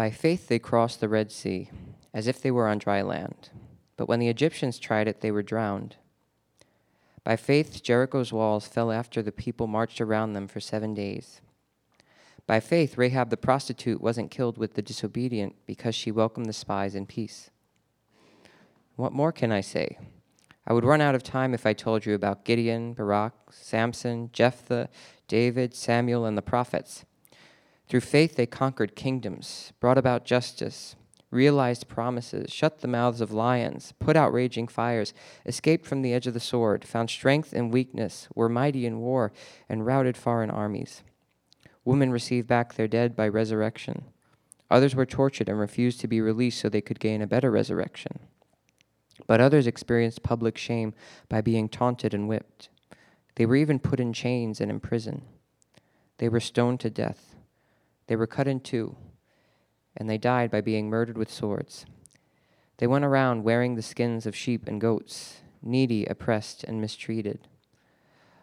By faith they crossed the Red Sea, as if they were on dry land. But when the Egyptians tried it, they were drowned. By faith Jericho's walls fell after the people marched around them for seven days. By faith Rahab the prostitute wasn't killed with the disobedient because she welcomed the spies in peace. What more can I say? I would run out of time if I told you about Gideon, Barak, Samson, Jephthah, David, Samuel, and the prophets. Through faith, they conquered kingdoms, brought about justice, realized promises, shut the mouths of lions, put out raging fires, escaped from the edge of the sword, found strength in weakness, were mighty in war, and routed foreign armies. Women received back their dead by resurrection. Others were tortured and refused to be released so they could gain a better resurrection. But others experienced public shame by being taunted and whipped. They were even put in chains and in prison. They were stoned to death. They were cut in two, and they died by being murdered with swords. They went around wearing the skins of sheep and goats, needy, oppressed, and mistreated.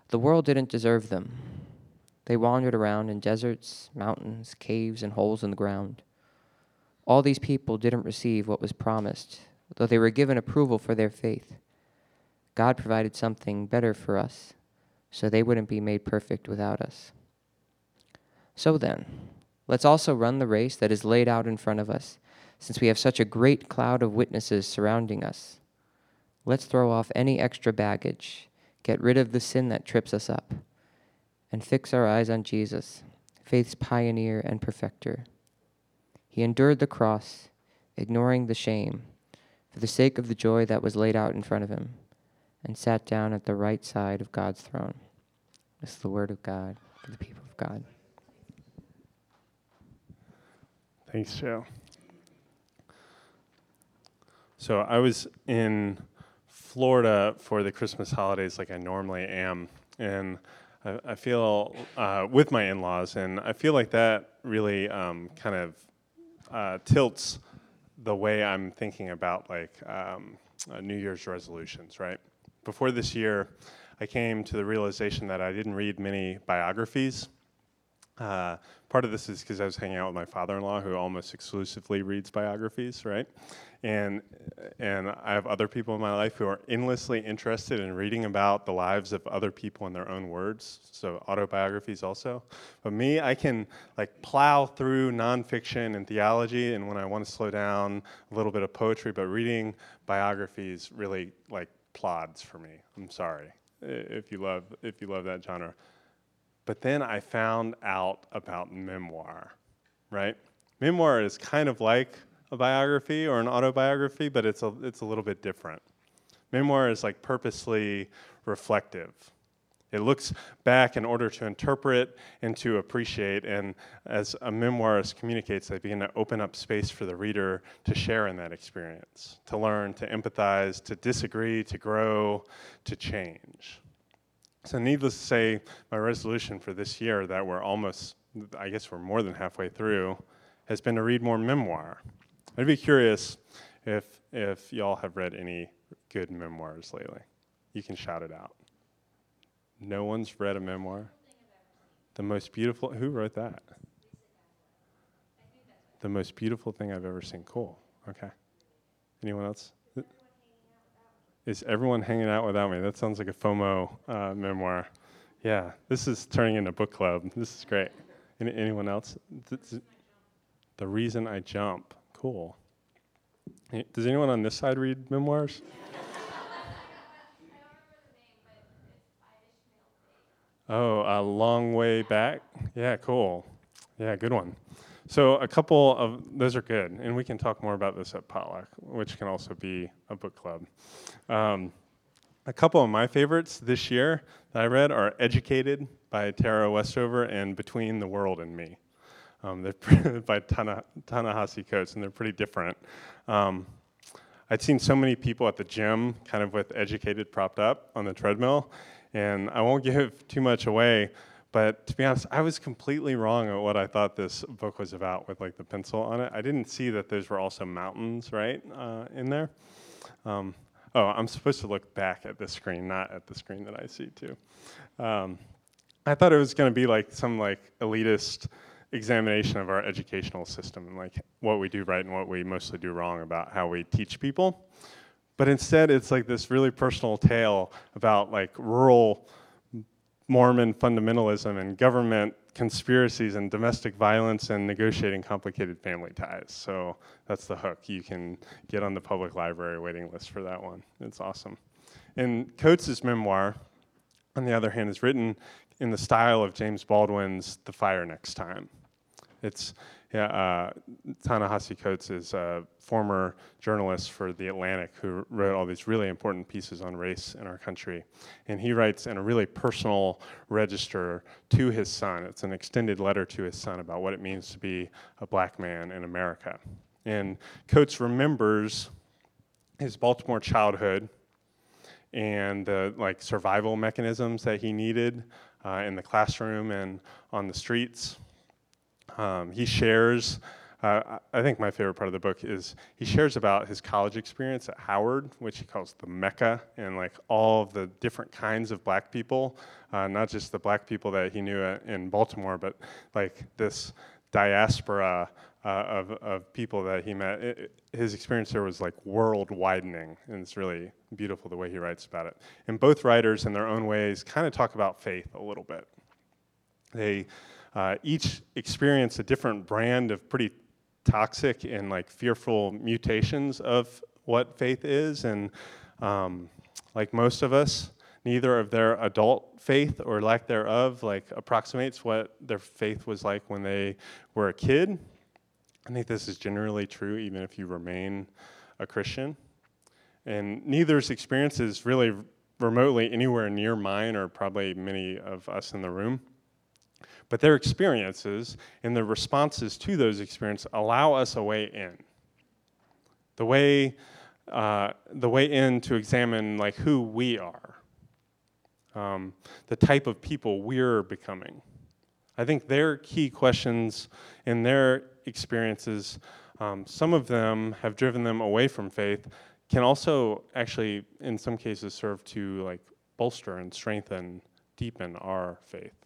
The world didn't deserve them. They wandered around in deserts, mountains, caves, and holes in the ground. All these people didn't receive what was promised, though they were given approval for their faith. God provided something better for us, so they wouldn't be made perfect without us. So then, Let's also run the race that is laid out in front of us, since we have such a great cloud of witnesses surrounding us. Let's throw off any extra baggage, get rid of the sin that trips us up, and fix our eyes on Jesus, faith's pioneer and perfecter. He endured the cross, ignoring the shame, for the sake of the joy that was laid out in front of him, and sat down at the right side of God's throne. This is the word of God for the people of God. Thanks, Joe. So I was in Florida for the Christmas holidays, like I normally am, and I, I feel uh, with my in-laws, and I feel like that really um, kind of uh, tilts the way I'm thinking about like um, uh, New Year's resolutions. Right before this year, I came to the realization that I didn't read many biographies. Uh, part of this is because I was hanging out with my father-in-law, who almost exclusively reads biographies, right? And and I have other people in my life who are endlessly interested in reading about the lives of other people in their own words, so autobiographies also. But me, I can like plow through nonfiction and theology, and when I want to slow down, a little bit of poetry. But reading biographies really like plods for me. I'm sorry if you love if you love that genre. But then I found out about memoir, right? Memoir is kind of like a biography or an autobiography, but it's a, it's a little bit different. Memoir is like purposely reflective. It looks back in order to interpret and to appreciate, and as a memoirist communicates, they begin to open up space for the reader to share in that experience, to learn, to empathize, to disagree, to grow, to change. So, needless to say, my resolution for this year that we're almost, I guess we're more than halfway through, has been to read more memoir. I'd be curious if, if y'all have read any good memoirs lately. You can shout it out. No one's read a memoir? The most beautiful, who wrote that? The most beautiful thing I've ever seen. Cool. Okay. Anyone else? Is everyone hanging out without me? That sounds like a FOMO uh, memoir. Yeah, this is turning into book club. This is great. Any, anyone else? The reason I jump. Cool. Does anyone on this side read memoirs? oh, a long way back. Yeah, cool. Yeah, good one. So a couple of those are good, and we can talk more about this at potluck, which can also be a book club. Um, a couple of my favorites this year that I read are "Educated" by Tara Westover and "Between the World and Me." Um, they're by Tana, Ta-Nehisi Coates, and they're pretty different. Um, I'd seen so many people at the gym, kind of with "Educated" propped up on the treadmill, and I won't give too much away. But to be honest, I was completely wrong at what I thought this book was about with like the pencil on it. I didn't see that those were also mountains, right, uh, in there. Um, oh, I'm supposed to look back at the screen, not at the screen that I see too. Um, I thought it was going to be like some like elitist examination of our educational system and like what we do right and what we mostly do wrong about how we teach people. But instead, it's like this really personal tale about like rural Mormon fundamentalism and government conspiracies and domestic violence and negotiating complicated family ties. So that's the hook. You can get on the public library waiting list for that one. It's awesome. And Coates' memoir, on the other hand, is written in the style of James Baldwin's The Fire Next Time. It's yeah, uh, Ta-Nehisi Coates is a former journalist for The Atlantic who wrote all these really important pieces on race in our country. And he writes in a really personal register to his son. It's an extended letter to his son about what it means to be a black man in America. And Coates remembers his Baltimore childhood and the like survival mechanisms that he needed uh, in the classroom and on the streets. Um, he shares, uh, I think my favorite part of the book is he shares about his college experience at Howard, which he calls the Mecca, and like all of the different kinds of black people, uh, not just the black people that he knew in Baltimore, but like this diaspora uh, of, of people that he met. It, his experience there was like world widening, and it's really beautiful the way he writes about it. And both writers, in their own ways, kind of talk about faith a little bit. They uh, each experience a different brand of pretty toxic and like fearful mutations of what faith is. And um, like most of us, neither of their adult faith or lack thereof like approximates what their faith was like when they were a kid. I think this is generally true even if you remain a Christian. And neither's experience is really remotely anywhere near mine or probably many of us in the room. But their experiences and the responses to those experiences allow us a way in. The way, uh, the way in to examine like who we are, um, the type of people we're becoming. I think their key questions in their experiences, um, some of them have driven them away from faith, can also actually, in some cases, serve to like bolster and strengthen, deepen our faith.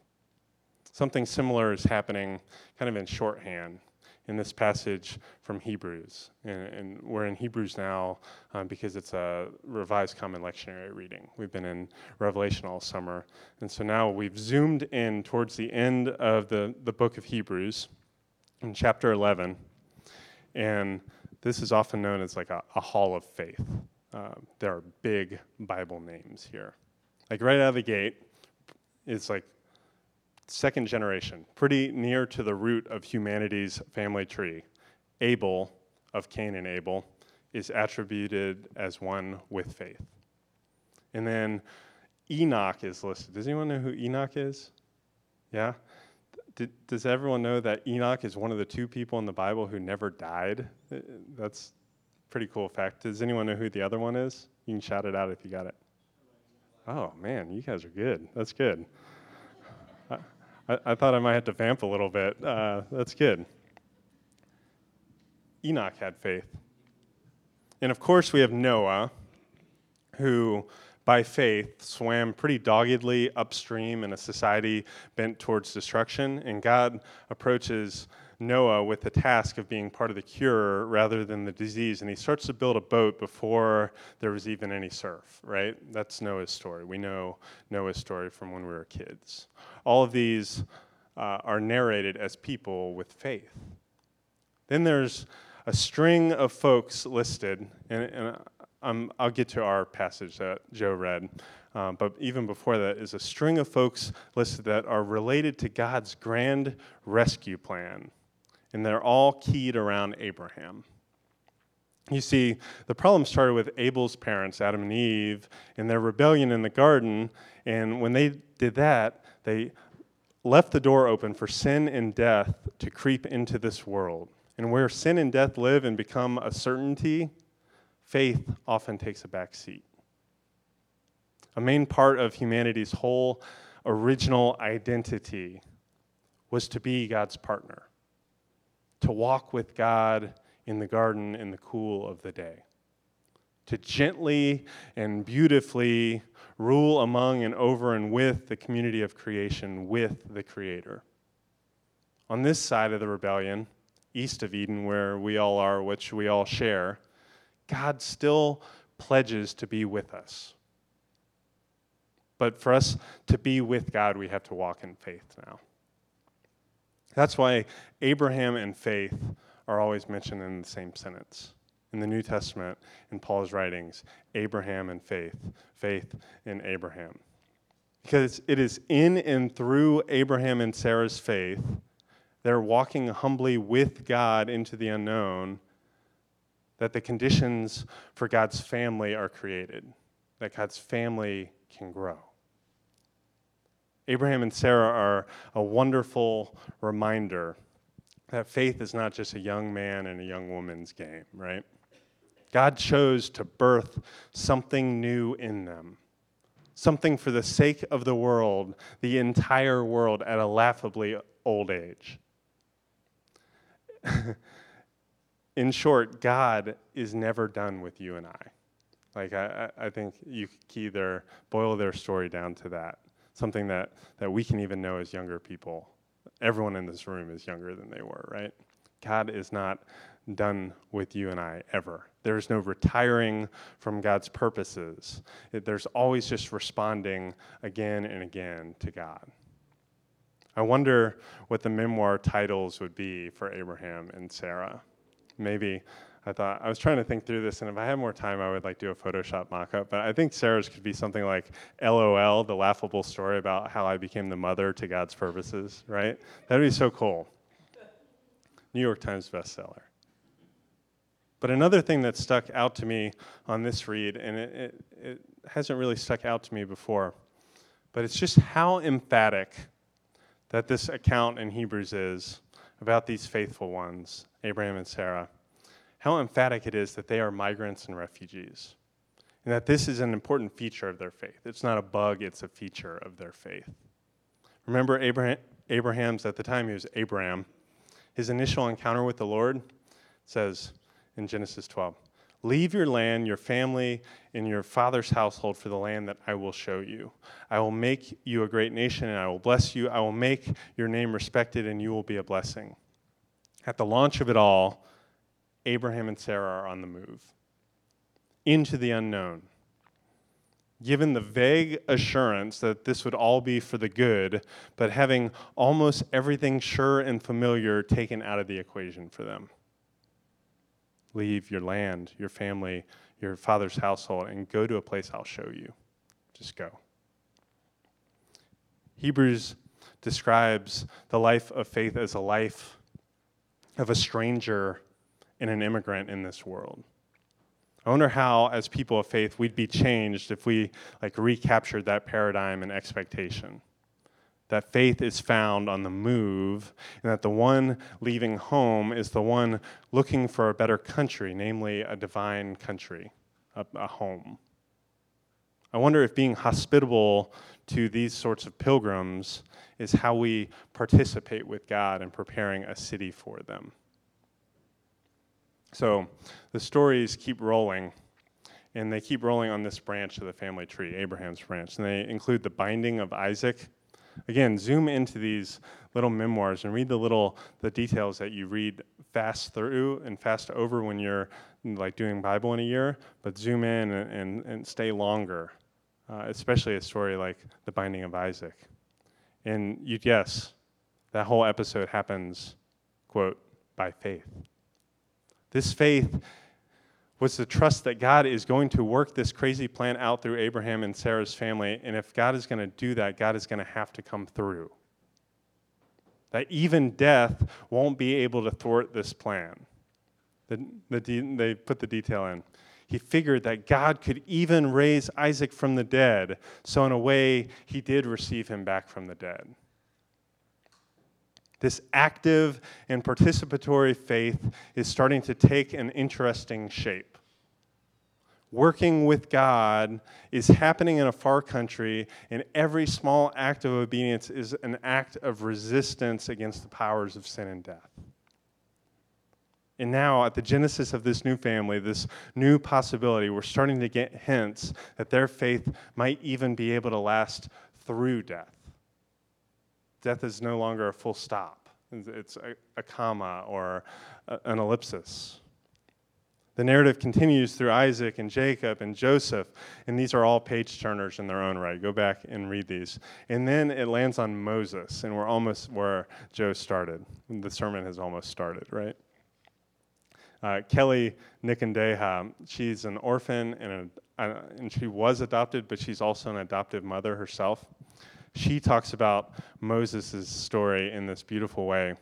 Something similar is happening kind of in shorthand in this passage from Hebrews. And, and we're in Hebrews now um, because it's a revised common lectionary reading. We've been in Revelation all summer. And so now we've zoomed in towards the end of the, the book of Hebrews in chapter 11. And this is often known as like a, a hall of faith. Uh, there are big Bible names here. Like right out of the gate, it's like second generation, pretty near to the root of humanity's family tree. Abel, of Cain and Abel, is attributed as one with faith. And then Enoch is listed. Does anyone know who Enoch is? Yeah? Did, does everyone know that Enoch is one of the two people in the Bible who never died? Uh, that's pretty cool fact. Does anyone know who the other one is? You can shout it out if you got it. Oh, man, you guys are good. That's good. I, I, thought I might have to vamp a little bit. Uh, that's good. Enoch had faith. And of course, we have Noah, who by faith swam pretty doggedly upstream in a society bent towards destruction. And God approaches Noah with the task of being part of the cure rather than the disease. And he starts to build a boat before there was even any surf, right? That's Noah's story. We know Noah's story from when we were kids. All of these uh, are narrated as people with faith. Then there's a string of folks listed, and, and um, I'll get to our passage that Joe read. Um, but even before that is a string of folks listed that are related to God's grand rescue plan and they're all keyed around Abraham. You see, the problem started with Abel's parents, Adam and Eve, and their rebellion in the garden. And when they did that, they left the door open for sin and death to creep into this world. And where sin and death live and become a certainty, faith often takes a back seat. A main part of humanity's whole original identity was to be God's partner to walk with God in the garden in the cool of the day, to gently and beautifully rule among and over and with the community of creation, with the Creator. on this side of the rebellion, east of Eden, where we all are, which we all share, God still pledges to be with us. But for us to be with God, we have to walk in faith now. That's why Abraham and faith are always mentioned in the same sentence. In the New Testament, in Paul's writings, Abraham and faith, faith in Abraham. Because it is in and through Abraham and Sarah's faith, they're walking humbly with God into the unknown, that the conditions for God's family are created, that God's family can grow. Abraham and Sarah are a wonderful reminder that faith is not just a young man and a young woman's game, right? God chose to birth something new in them, something for the sake of the world, the entire world, at a laughably old age. in short, God is never done with you and I. Like, I, I think you could either boil their story down to that something that, that we can even know as younger people. Everyone in this room is younger than they were, right? God is not done with you and I ever. There is no retiring from God's purposes. It, there's always just responding again and again to God. I wonder what the memoir titles would be for Abraham and Sarah. Maybe I thought I was trying to think through this, and if I had more time, I would like do a Photoshop mock-up. But I think Sarah's could be something like "LOL," the laughable story about how I became the mother to God's purposes. Right? That'd be so cool. New York Times bestseller. But another thing that stuck out to me on this read, and it, it, it hasn't really stuck out to me before, but it's just how emphatic that this account in Hebrews is about these faithful ones, Abraham and Sarah how emphatic it is that they are migrants and refugees, and that this is an important feature of their faith. It's not a bug, it's a feature of their faith. Remember Abraham, Abraham's, at the time he was Abram, his initial encounter with the Lord says in Genesis 12, Leave your land, your family, and your father's household for the land that I will show you. I will make you a great nation, and I will bless you. I will make your name respected, and you will be a blessing. At the launch of it all, Abraham and Sarah are on the move into the unknown. Given the vague assurance that this would all be for the good, but having almost everything sure and familiar taken out of the equation for them. Leave your land, your family, your father's household, and go to a place I'll show you. Just go. Hebrews describes the life of faith as a life of a stranger and an immigrant in this world. I wonder how, as people of faith, we'd be changed if we like recaptured that paradigm and expectation. That faith is found on the move, and that the one leaving home is the one looking for a better country, namely a divine country, a, a home. I wonder if being hospitable to these sorts of pilgrims is how we participate with God in preparing a city for them. So the stories keep rolling, and they keep rolling on this branch of the family tree, Abraham's branch. And they include the binding of Isaac. Again, zoom into these little memoirs and read the little the details that you read fast through and fast over when you're like doing Bible in a year, but zoom in and, and, and stay longer, uh, especially a story like the binding of Isaac. And you guess that whole episode happens, quote, by faith. This faith was the trust that God is going to work this crazy plan out through Abraham and Sarah's family. And if God is going to do that, God is going to have to come through. That even death won't be able to thwart this plan. The, the de- they put the detail in. He figured that God could even raise Isaac from the dead. So, in a way, he did receive him back from the dead. This active and participatory faith is starting to take an interesting shape. Working with God is happening in a far country, and every small act of obedience is an act of resistance against the powers of sin and death. And now, at the genesis of this new family, this new possibility, we're starting to get hints that their faith might even be able to last through death death is no longer a full stop. It's a, a comma or a, an ellipsis. The narrative continues through Isaac and Jacob and Joseph, and these are all page turners in their own right. Go back and read these. And then it lands on Moses, and we're almost where Joe started. The sermon has almost started, right? Uh, Kelly Nikondeha, she's an orphan and, a, and she was adopted, but she's also an adoptive mother herself. She talks about Moses' story in this beautiful way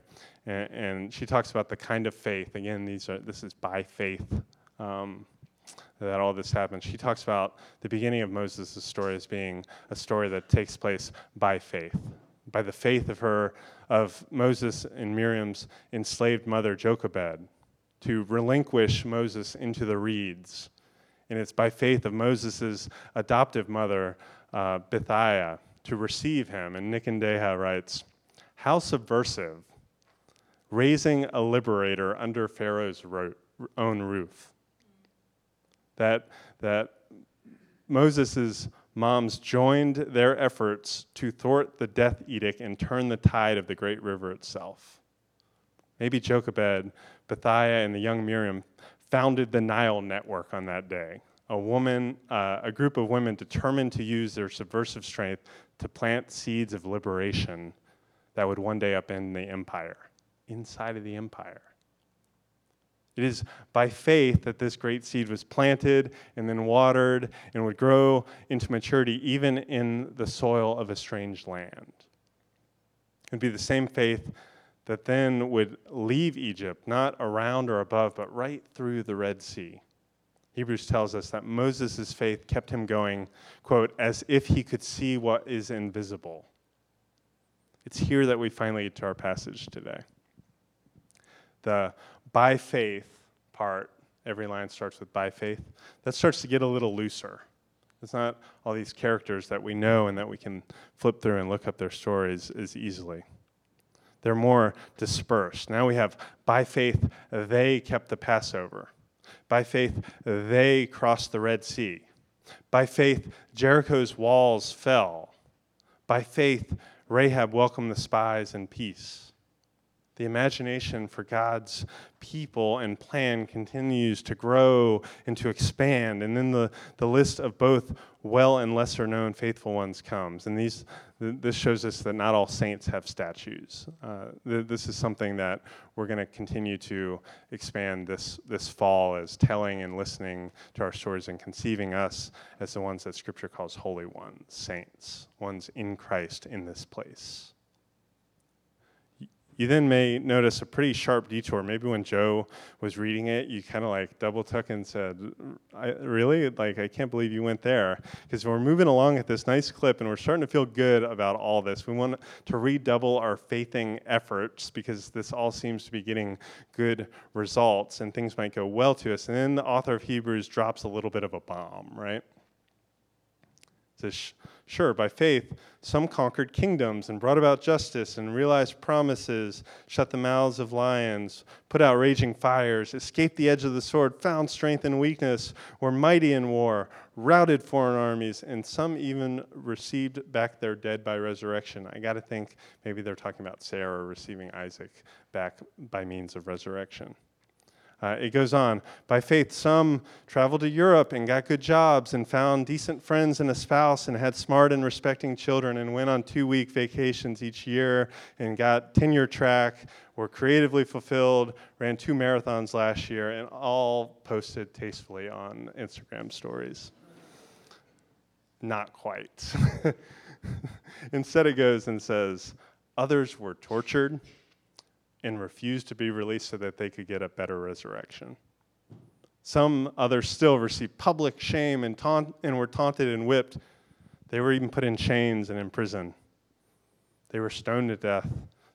and, and, she talks about the kind of faith. Again, these are this is by faith um, that all this happens. She talks about the beginning of Moses' story as being a story that takes place by faith, by the faith of her of Moses and Miriam's enslaved mother Jochebed to relinquish Moses into the reeds. And it's by faith of Moses' adoptive mother, uh, Bithiah, to receive him. And Nikondeha writes, How subversive raising a liberator under Pharaoh's ro- own roof. That, that Moses' moms joined their efforts to thwart the death edict and turn the tide of the great river itself. Maybe Jochebed, Bithiah, and the young Miriam founded the Nile Network on that day. A woman, uh, a group of women determined to use their subversive strength to plant seeds of liberation that would one day upend the empire inside of the empire. It is by faith that this great seed was planted and then watered and would grow into maturity even in the soil of a strange land. It would be the same faith that then would leave Egypt, not around or above, but right through the Red Sea. Hebrews tells us that Moses' faith kept him going, quote, as if he could see what is invisible. It's here that we finally get to our passage today the by faith part, every line starts with by faith, that starts to get a little looser. It's not all these characters that we know and that we can flip through and look up their stories as easily. They're more dispersed. Now we have by faith, they kept the Passover. By faith, they crossed the Red Sea. By faith, Jericho's walls fell. By faith, Rahab welcomed the spies in peace the imagination for God's people and plan continues to grow and to expand. And then the, the list of both well and lesser known faithful ones comes. And these, this shows us that not all saints have statues. Uh, th- this is something that we're going to continue to expand this, this fall as telling and listening to our stories and conceiving us as the ones that Scripture calls holy ones, saints, ones in Christ in this place. You then may notice a pretty sharp detour. Maybe when Joe was reading it, you kind of like double took and said, Really? Like, I can't believe you went there. Because we're moving along at this nice clip and we're starting to feel good about all this. We want to redouble our faithing efforts because this all seems to be getting good results and things might go well to us. And then the author of Hebrews drops a little bit of a bomb, right? Says, Sure, by faith, some conquered kingdoms and brought about justice and realized promises, shut the mouths of lions, put out raging fires, escaped the edge of the sword, found strength in weakness, were mighty in war, routed foreign armies, and some even received back their dead by resurrection. I got to think maybe they're talking about Sarah receiving Isaac back by means of resurrection. Uh, it goes on. By faith, some traveled to Europe and got good jobs and found decent friends and a spouse and had smart and respecting children and went on two week vacations each year and got tenure track, were creatively fulfilled, ran two marathons last year, and all posted tastefully on Instagram stories. Not quite. Instead, it goes and says, Others were tortured and refused to be released so that they could get a better resurrection. Some others still received public shame and, taunt, and were taunted and whipped. They were even put in chains and in prison. They were stoned to death.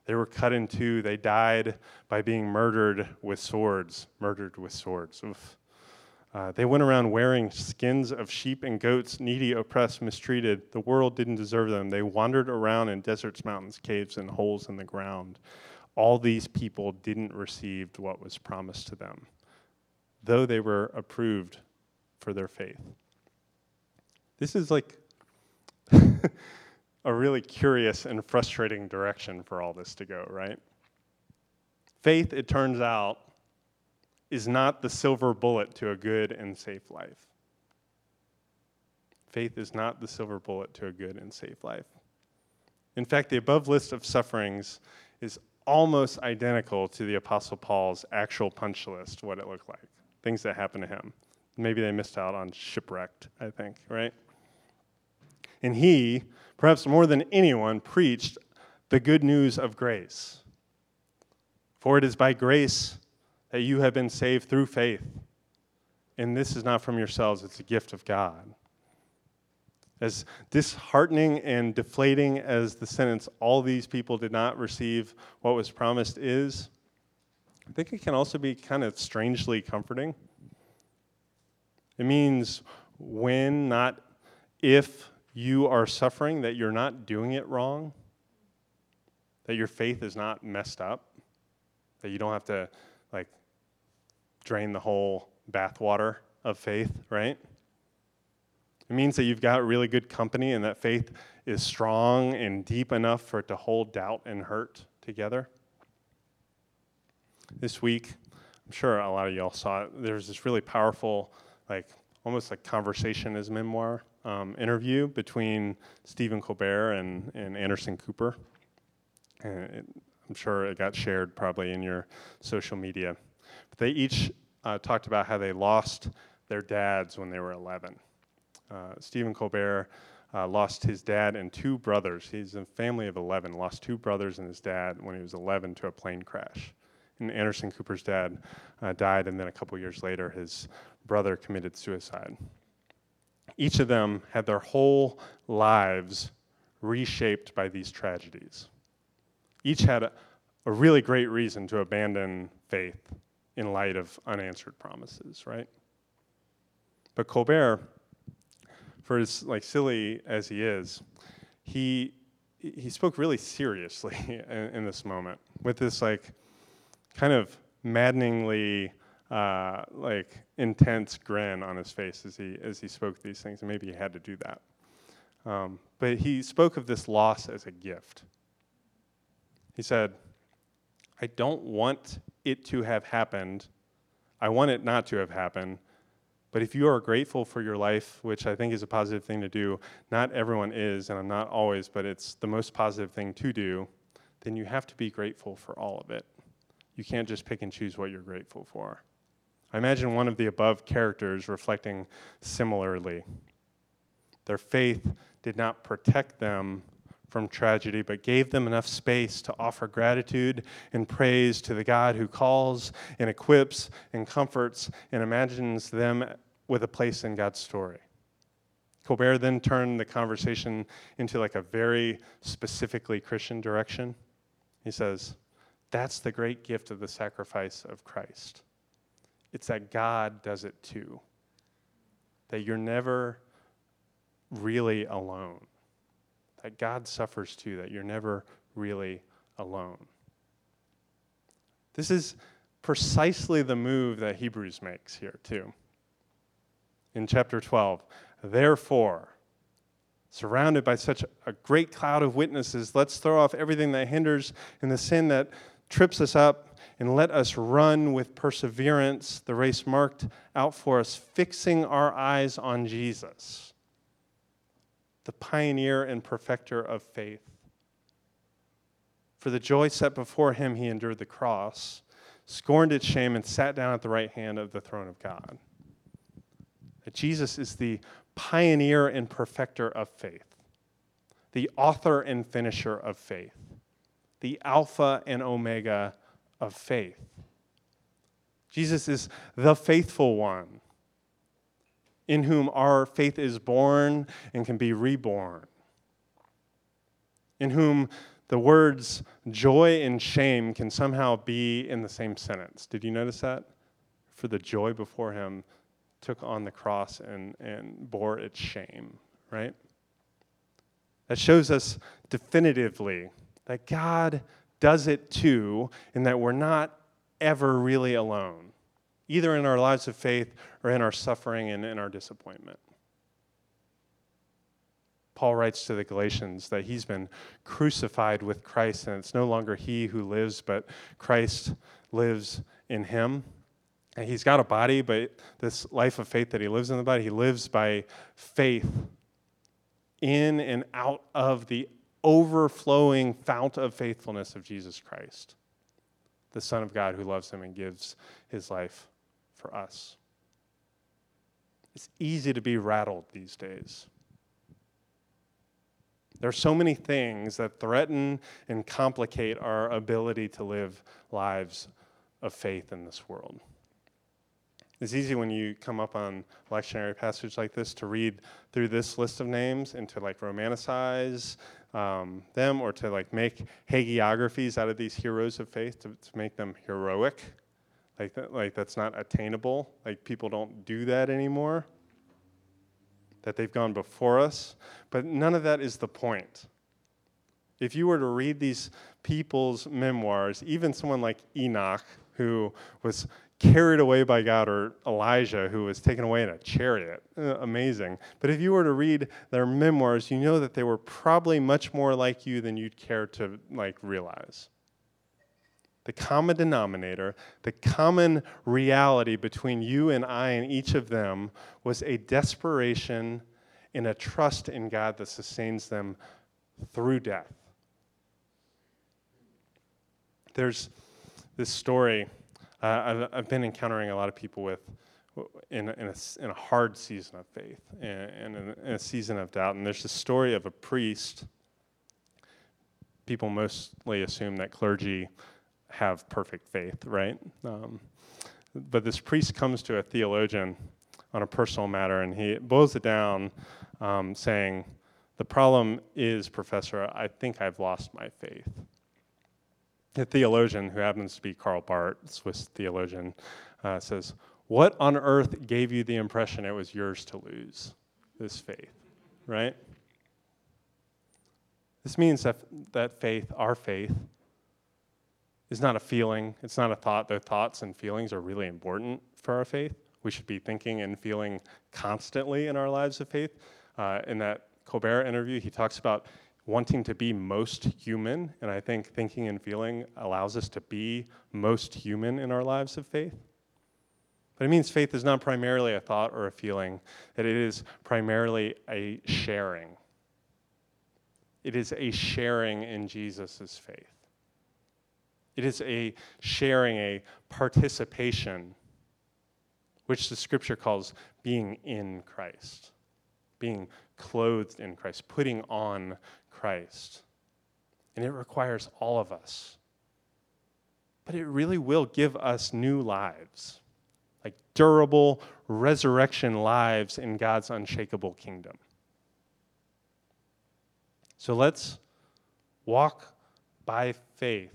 They were cut in two. They died by being murdered with swords. Murdered with swords. Uh, they went around wearing skins of sheep and goats, needy, oppressed, mistreated. The world didn't deserve them. They wandered around in deserts, mountains, caves, and holes in the ground all these people didn't receive what was promised to them, though they were approved for their faith. This is like a really curious and frustrating direction for all this to go, right? Faith, it turns out, is not the silver bullet to a good and safe life. Faith is not the silver bullet to a good and safe life. In fact, the above list of sufferings is almost identical to the Apostle Paul's actual punch list, what it looked like, things that happened to him. Maybe they missed out on shipwrecked, I think, right? And he, perhaps more than anyone, preached the good news of grace. For it is by grace that you have been saved through faith. And this is not from yourselves, it's a gift of God. As disheartening and deflating as the sentence, all these people did not receive what was promised, is, I think it can also be kind of strangely comforting. It means when, not if, you are suffering, that you're not doing it wrong, that your faith is not messed up, that you don't have to, like, drain the whole bathwater of faith, right? It means that you've got really good company and that faith is strong and deep enough for it to hold doubt and hurt together. This week, I'm sure a lot of y'all saw it. There's this really powerful, like almost like conversation as memoir um, interview between Stephen Colbert and, and Anderson Cooper. And it, I'm sure it got shared probably in your social media. But they each uh, talked about how they lost their dads when they were 11. Uh, Stephen Colbert uh, lost his dad and two brothers. He's a family of 11, lost two brothers and his dad when he was 11 to a plane crash. And Anderson Cooper's dad uh, died, and then a couple years later, his brother committed suicide. Each of them had their whole lives reshaped by these tragedies. Each had a, a really great reason to abandon faith in light of unanswered promises, right? But Colbert for as like silly as he is, he he spoke really seriously in, in this moment with this like kind of maddeningly uh, like intense grin on his face as he as he spoke these things, and maybe he had to do that. Um, but he spoke of this loss as a gift. He said, "I don't want it to have happened. I want it not to have happened, but if you are grateful for your life, which I think is a positive thing to do, not everyone is, and I'm not always, but it's the most positive thing to do, then you have to be grateful for all of it. You can't just pick and choose what you're grateful for. I imagine one of the above characters reflecting similarly. Their faith did not protect them from tragedy, but gave them enough space to offer gratitude and praise to the God who calls and equips and comforts and imagines them with a place in God's story. Colbert then turned the conversation into like a very specifically Christian direction. He says, That's the great gift of the sacrifice of Christ. It's that God does it too, that you're never really alone, that God suffers too, that you're never really alone. This is precisely the move that Hebrews makes here, too in chapter 12. Therefore, surrounded by such a great cloud of witnesses, let's throw off everything that hinders and the sin that trips us up, and let us run with perseverance the race marked out for us, fixing our eyes on Jesus, the pioneer and perfecter of faith. For the joy set before him, he endured the cross, scorned its shame, and sat down at the right hand of the throne of God Jesus is the pioneer and perfecter of faith, the author and finisher of faith, the Alpha and Omega of faith. Jesus is the faithful one in whom our faith is born and can be reborn, in whom the words joy and shame can somehow be in the same sentence. Did you notice that? For the joy before him, took on the cross and, and bore its shame, right? That shows us definitively that God does it too, and that we're not ever really alone, either in our lives of faith or in our suffering and in our disappointment. Paul writes to the Galatians that he's been crucified with Christ, and it's no longer he who lives, but Christ lives in him. And he's got a body, but this life of faith that he lives in the body, he lives by faith in and out of the overflowing fount of faithfulness of Jesus Christ, the Son of God who loves him and gives his life for us. It's easy to be rattled these days. There are so many things that threaten and complicate our ability to live lives of faith in this world. It's easy when you come up on lectionary passage like this to read through this list of names and to like romanticize um, them or to like make hagiographies out of these heroes of faith to, to make them heroic. Like, that, like that's not attainable. Like people don't do that anymore that they've gone before us, but none of that is the point. If you were to read these people's memoirs, even someone like Enoch, who was carried away by God, or Elijah, who was taken away in a chariot, uh, amazing. But if you were to read their memoirs, you know that they were probably much more like you than you'd care to like realize the common denominator, the common reality between you and I and each of them was a desperation and a trust in God that sustains them through death. There's this story uh, I've, I've, been encountering a lot of people with in, in, a, in a hard season of faith and, in, in a season of doubt. And there's the story of a priest. People mostly assume that clergy have perfect faith, right? Um, but this priest comes to a theologian on a personal matter and he boils it down um, saying, The problem is, Professor, I think I've lost my faith. The theologian, who happens to be Karl Barth, Swiss theologian, uh, says, What on earth gave you the impression it was yours to lose this faith, right? This means that, that faith, our faith, is not a feeling, it's not a thought, though thoughts and feelings are really important for our faith. We should be thinking and feeling constantly in our lives of faith. Uh, in that Colbert interview, he talks about wanting to be most human, and I think thinking and feeling allows us to be most human in our lives of faith. But it means faith is not primarily a thought or a feeling, that it is primarily a sharing. It is a sharing in Jesus' faith. It is a sharing, a participation, which the scripture calls being in Christ, being clothed in Christ, putting on Christ. And it requires all of us. But it really will give us new lives, like durable resurrection lives in God's unshakable kingdom. So let's walk by faith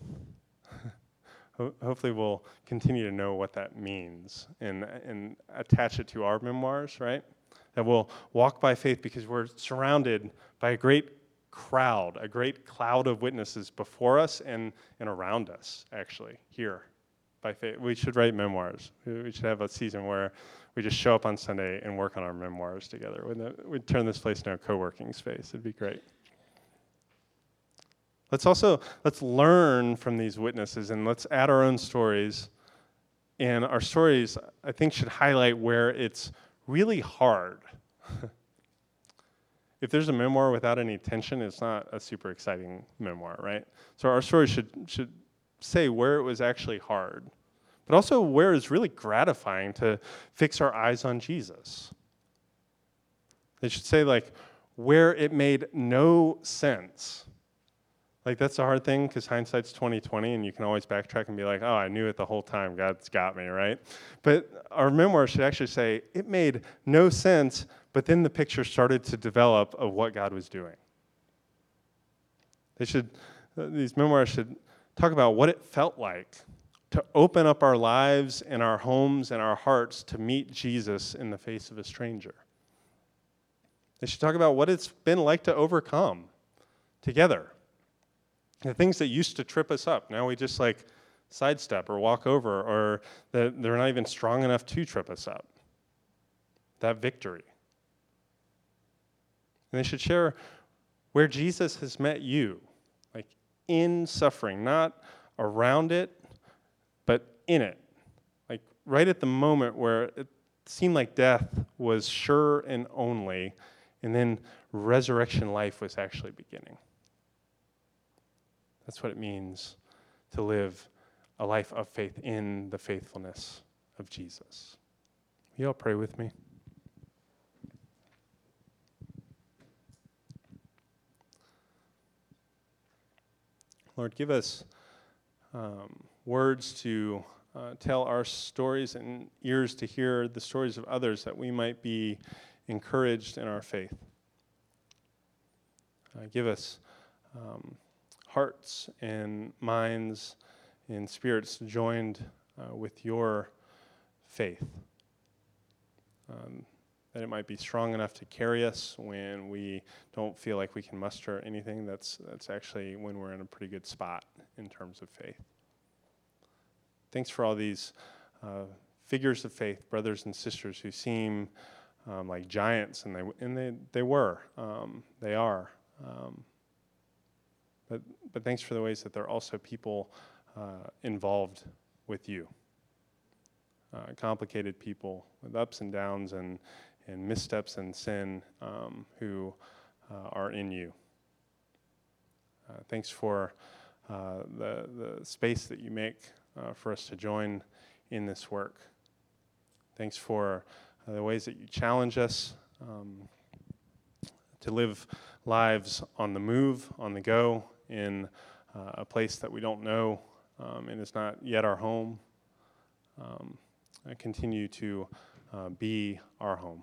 hopefully we'll continue to know what that means and, and attach it to our memoirs, right? That we'll walk by faith because we're surrounded by a great crowd, a great cloud of witnesses before us and, and around us, actually, here by faith. We should write memoirs. We should have a season where we just show up on Sunday and work on our memoirs together. We'd turn this place into a co working space. It'd be great. Let's also let's learn from these witnesses and let's add our own stories. And our stories, I think, should highlight where it's really hard. if there's a memoir without any tension, it's not a super exciting memoir, right? So our story should should say where it was actually hard, but also where it's really gratifying to fix our eyes on Jesus. They should say like where it made no sense like that's a hard thing because hindsight's 2020 and you can always backtrack and be like, oh, I knew it the whole time. God's got me, right? But our memoir should actually say, it made no sense, but then the picture started to develop of what God was doing. They should, uh, these memoirs should talk about what it felt like to open up our lives and our homes and our hearts to meet Jesus in the face of a stranger. They should talk about what it's been like to overcome together the things that used to trip us up, now we just like sidestep or walk over, or they're not even strong enough to trip us up. That victory. And they should share where Jesus has met you, like in suffering, not around it, but in it. Like right at the moment where it seemed like death was sure and only, and then resurrection life was actually beginning. That's what it means to live a life of faith in the faithfulness of Jesus. You all pray with me. Lord, give us um, words to uh, tell our stories and ears to hear the stories of others that we might be encouraged in our faith. Uh, give us um, hearts and minds and spirits joined uh, with your faith. Um, that it might be strong enough to carry us when we don't feel like we can muster anything. That's, that's actually when we're in a pretty good spot in terms of faith. Thanks for all these uh, figures of faith, brothers and sisters who seem um, like giants, and they, and they, they were, um, they are. Um, but, but thanks for the ways that they're also people uh, involved with you. Uh, complicated people with ups and downs and, and missteps and sin um, who uh, are in you. Uh, thanks for uh, the, the space that you make uh, for us to join in this work. Thanks for the ways that you challenge us um, to live lives on the move, on the go, in a place that we don't know um, and is not yet our home. Um, continue to uh, be our home.